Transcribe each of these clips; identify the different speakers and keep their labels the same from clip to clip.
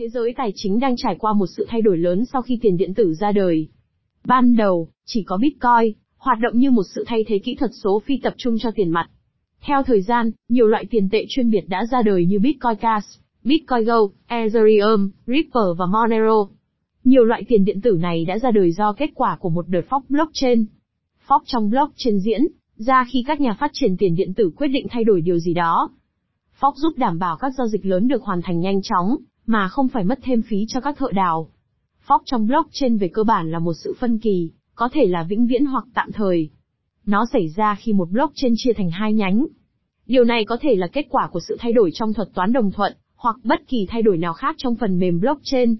Speaker 1: Thế giới tài chính đang trải qua một sự thay đổi lớn sau khi tiền điện tử ra đời. Ban đầu, chỉ có Bitcoin, hoạt động như một sự thay thế kỹ thuật số phi tập trung cho tiền mặt. Theo thời gian, nhiều loại tiền tệ chuyên biệt đã ra đời như Bitcoin Cash, Bitcoin Gold, Ethereum, Ripple và Monero. Nhiều loại tiền điện tử này đã ra đời do kết quả của một đợt fork blockchain. Fork trong blockchain diễn ra khi các nhà phát triển tiền điện tử quyết định thay đổi điều gì đó. Fork giúp đảm bảo các giao dịch lớn được hoàn thành nhanh chóng, mà không phải mất thêm phí cho các thợ đào. Fork trong blockchain về cơ bản là một sự phân kỳ, có thể là vĩnh viễn hoặc tạm thời. Nó xảy ra khi một blockchain chia thành hai nhánh. Điều này có thể là kết quả của sự thay đổi trong thuật toán đồng thuận, hoặc bất kỳ thay đổi nào khác trong phần mềm blockchain.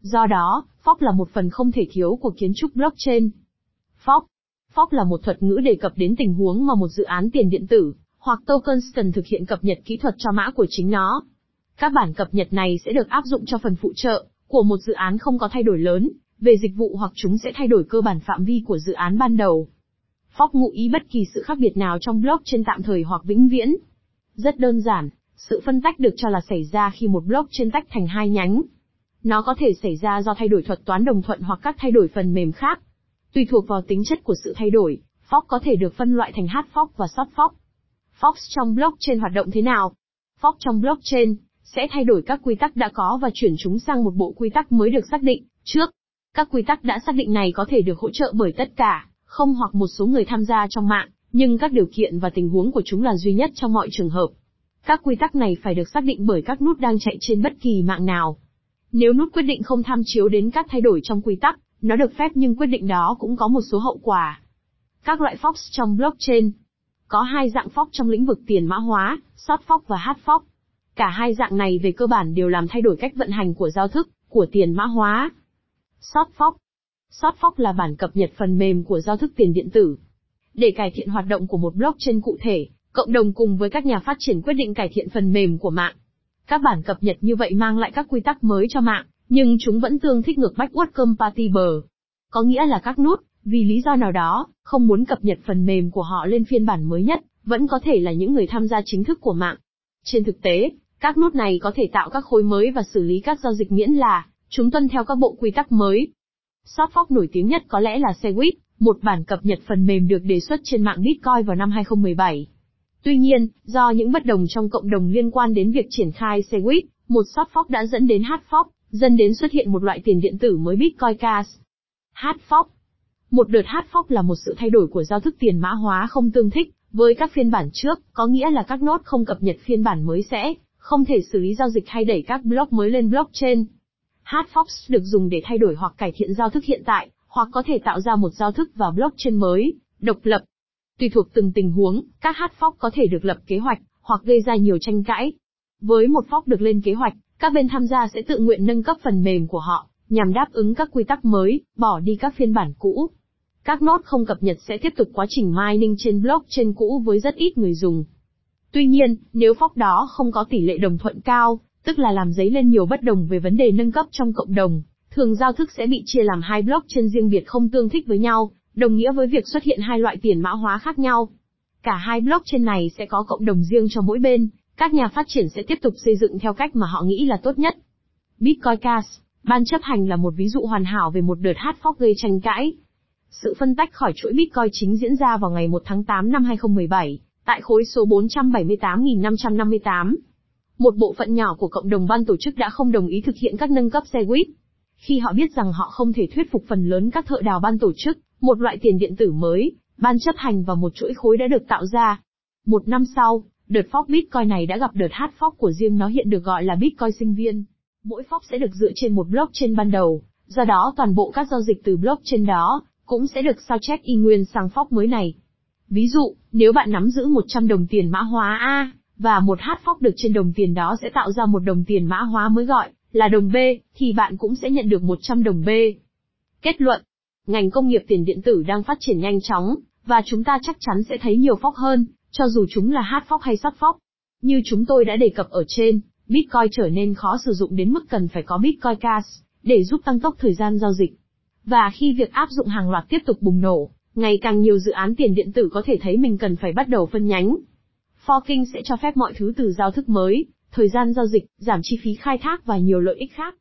Speaker 1: Do đó, fork là một phần không thể thiếu của kiến trúc blockchain. Fork Fork là một thuật ngữ đề cập đến tình huống mà một dự án tiền điện tử, hoặc tokens cần thực hiện cập nhật kỹ thuật cho mã của chính nó. Các bản cập nhật này sẽ được áp dụng cho phần phụ trợ của một dự án không có thay đổi lớn về dịch vụ hoặc chúng sẽ thay đổi cơ bản phạm vi của dự án ban đầu. Fork ngụ ý bất kỳ sự khác biệt nào trong blockchain tạm thời hoặc vĩnh viễn. Rất đơn giản, sự phân tách được cho là xảy ra khi một blockchain tách thành hai nhánh. Nó có thể xảy ra do thay đổi thuật toán đồng thuận hoặc các thay đổi phần mềm khác. Tùy thuộc vào tính chất của sự thay đổi, fork có thể được phân loại thành hard fork và soft fork. Fork trong blockchain hoạt động thế nào? Fork trong blockchain sẽ thay đổi các quy tắc đã có và chuyển chúng sang một bộ quy tắc mới được xác định trước. Các quy tắc đã xác định này có thể được hỗ trợ bởi tất cả, không hoặc một số người tham gia trong mạng, nhưng các điều kiện và tình huống của chúng là duy nhất trong mọi trường hợp. Các quy tắc này phải được xác định bởi các nút đang chạy trên bất kỳ mạng nào. Nếu nút quyết định không tham chiếu đến các thay đổi trong quy tắc, nó được phép nhưng quyết định đó cũng có một số hậu quả. Các loại fox trong blockchain. Có hai dạng fox trong lĩnh vực tiền mã hóa, short fox và hard fox. Cả hai dạng này về cơ bản đều làm thay đổi cách vận hành của giao thức, của tiền mã hóa. Short fork. Là bản cập nhật phần mềm của giao thức tiền điện tử. Để cải thiện hoạt động của một blockchain cụ thể, cộng đồng cùng với các nhà phát triển quyết định cải thiện phần mềm của mạng. Các bản cập nhật như vậy mang lại các quy tắc mới cho mạng, nhưng chúng vẫn tương thích ngược backward compatible. Có nghĩa là các nút, vì lý do nào đó, không muốn cập nhật phần mềm của họ lên phiên bản mới nhất, vẫn có thể là những người tham gia chính thức của mạng. Trên thực tế, các nút này có thể tạo các khối mới và xử lý các giao dịch miễn là chúng tuân theo các bộ quy tắc mới. Short nổi tiếng nhất có lẽ là Segwit, một bản cập nhật phần mềm được đề xuất trên mạng Bitcoin vào năm 2017. Tuy nhiên, do những bất đồng trong cộng đồng liên quan đến việc triển khai Segwit, một short đã dẫn đến Hardfork, dẫn đến xuất hiện một loại tiền điện tử mới Bitcoin Cash. Hardfork Một đợt Hardfork là một sự thay đổi của giao thức tiền mã hóa không tương thích với các phiên bản trước, có nghĩa là các nốt không cập nhật phiên bản mới sẽ không thể xử lý giao dịch hay đẩy các block mới lên blockchain. Hard forks được dùng để thay đổi hoặc cải thiện giao thức hiện tại, hoặc có thể tạo ra một giao thức và blockchain mới, độc lập. Tùy thuộc từng tình huống, các hard fork có thể được lập kế hoạch, hoặc gây ra nhiều tranh cãi. Với một fork được lên kế hoạch, các bên tham gia sẽ tự nguyện nâng cấp phần mềm của họ, nhằm đáp ứng các quy tắc mới, bỏ đi các phiên bản cũ. Các nốt không cập nhật sẽ tiếp tục quá trình mining trên blockchain cũ với rất ít người dùng. Tuy nhiên, nếu fork đó không có tỷ lệ đồng thuận cao, tức là làm dấy lên nhiều bất đồng về vấn đề nâng cấp trong cộng đồng, thường giao thức sẽ bị chia làm hai blockchain riêng biệt không tương thích với nhau, đồng nghĩa với việc xuất hiện hai loại tiền mã hóa khác nhau. Cả hai blockchain này sẽ có cộng đồng riêng cho mỗi bên, các nhà phát triển sẽ tiếp tục xây dựng theo cách mà họ nghĩ là tốt nhất. Bitcoin Cash, ban chấp hành là một ví dụ hoàn hảo về một đợt hát fork gây tranh cãi. Sự phân tách khỏi chuỗi Bitcoin chính diễn ra vào ngày 1 tháng 8 năm 2017, tại khối số 478.558. Một bộ phận nhỏ của cộng đồng ban tổ chức đã không đồng ý thực hiện các nâng cấp xe buýt. Khi họ biết rằng họ không thể thuyết phục phần lớn các thợ đào ban tổ chức, một loại tiền điện tử mới, ban chấp hành và một chuỗi khối đã được tạo ra. Một năm sau, đợt phóc Bitcoin này đã gặp đợt hát phóc của riêng nó hiện được gọi là Bitcoin sinh viên. Mỗi phóc sẽ được dựa trên một blockchain ban đầu, do đó toàn bộ các giao dịch từ blockchain đó cũng sẽ được sao chép y nguyên sang phóc mới này. Ví dụ, nếu bạn nắm giữ 100 đồng tiền mã hóa A, và một hát phóc được trên đồng tiền đó sẽ tạo ra một đồng tiền mã hóa mới gọi là đồng B, thì bạn cũng sẽ nhận được 100 đồng B. Kết luận, ngành công nghiệp tiền điện tử đang phát triển nhanh chóng, và chúng ta chắc chắn sẽ thấy nhiều phóc hơn, cho dù chúng là hát phóc hay sắt phóc. Như chúng tôi đã đề cập ở trên, Bitcoin trở nên khó sử dụng đến mức cần phải có Bitcoin Cash, để giúp tăng tốc thời gian giao dịch. Và khi việc áp dụng hàng loạt tiếp tục bùng nổ, ngày càng nhiều dự án tiền điện tử có thể thấy mình cần phải bắt đầu phân nhánh. Forking sẽ cho phép mọi thứ từ giao thức mới, thời gian giao dịch, giảm chi phí khai thác và nhiều lợi ích khác.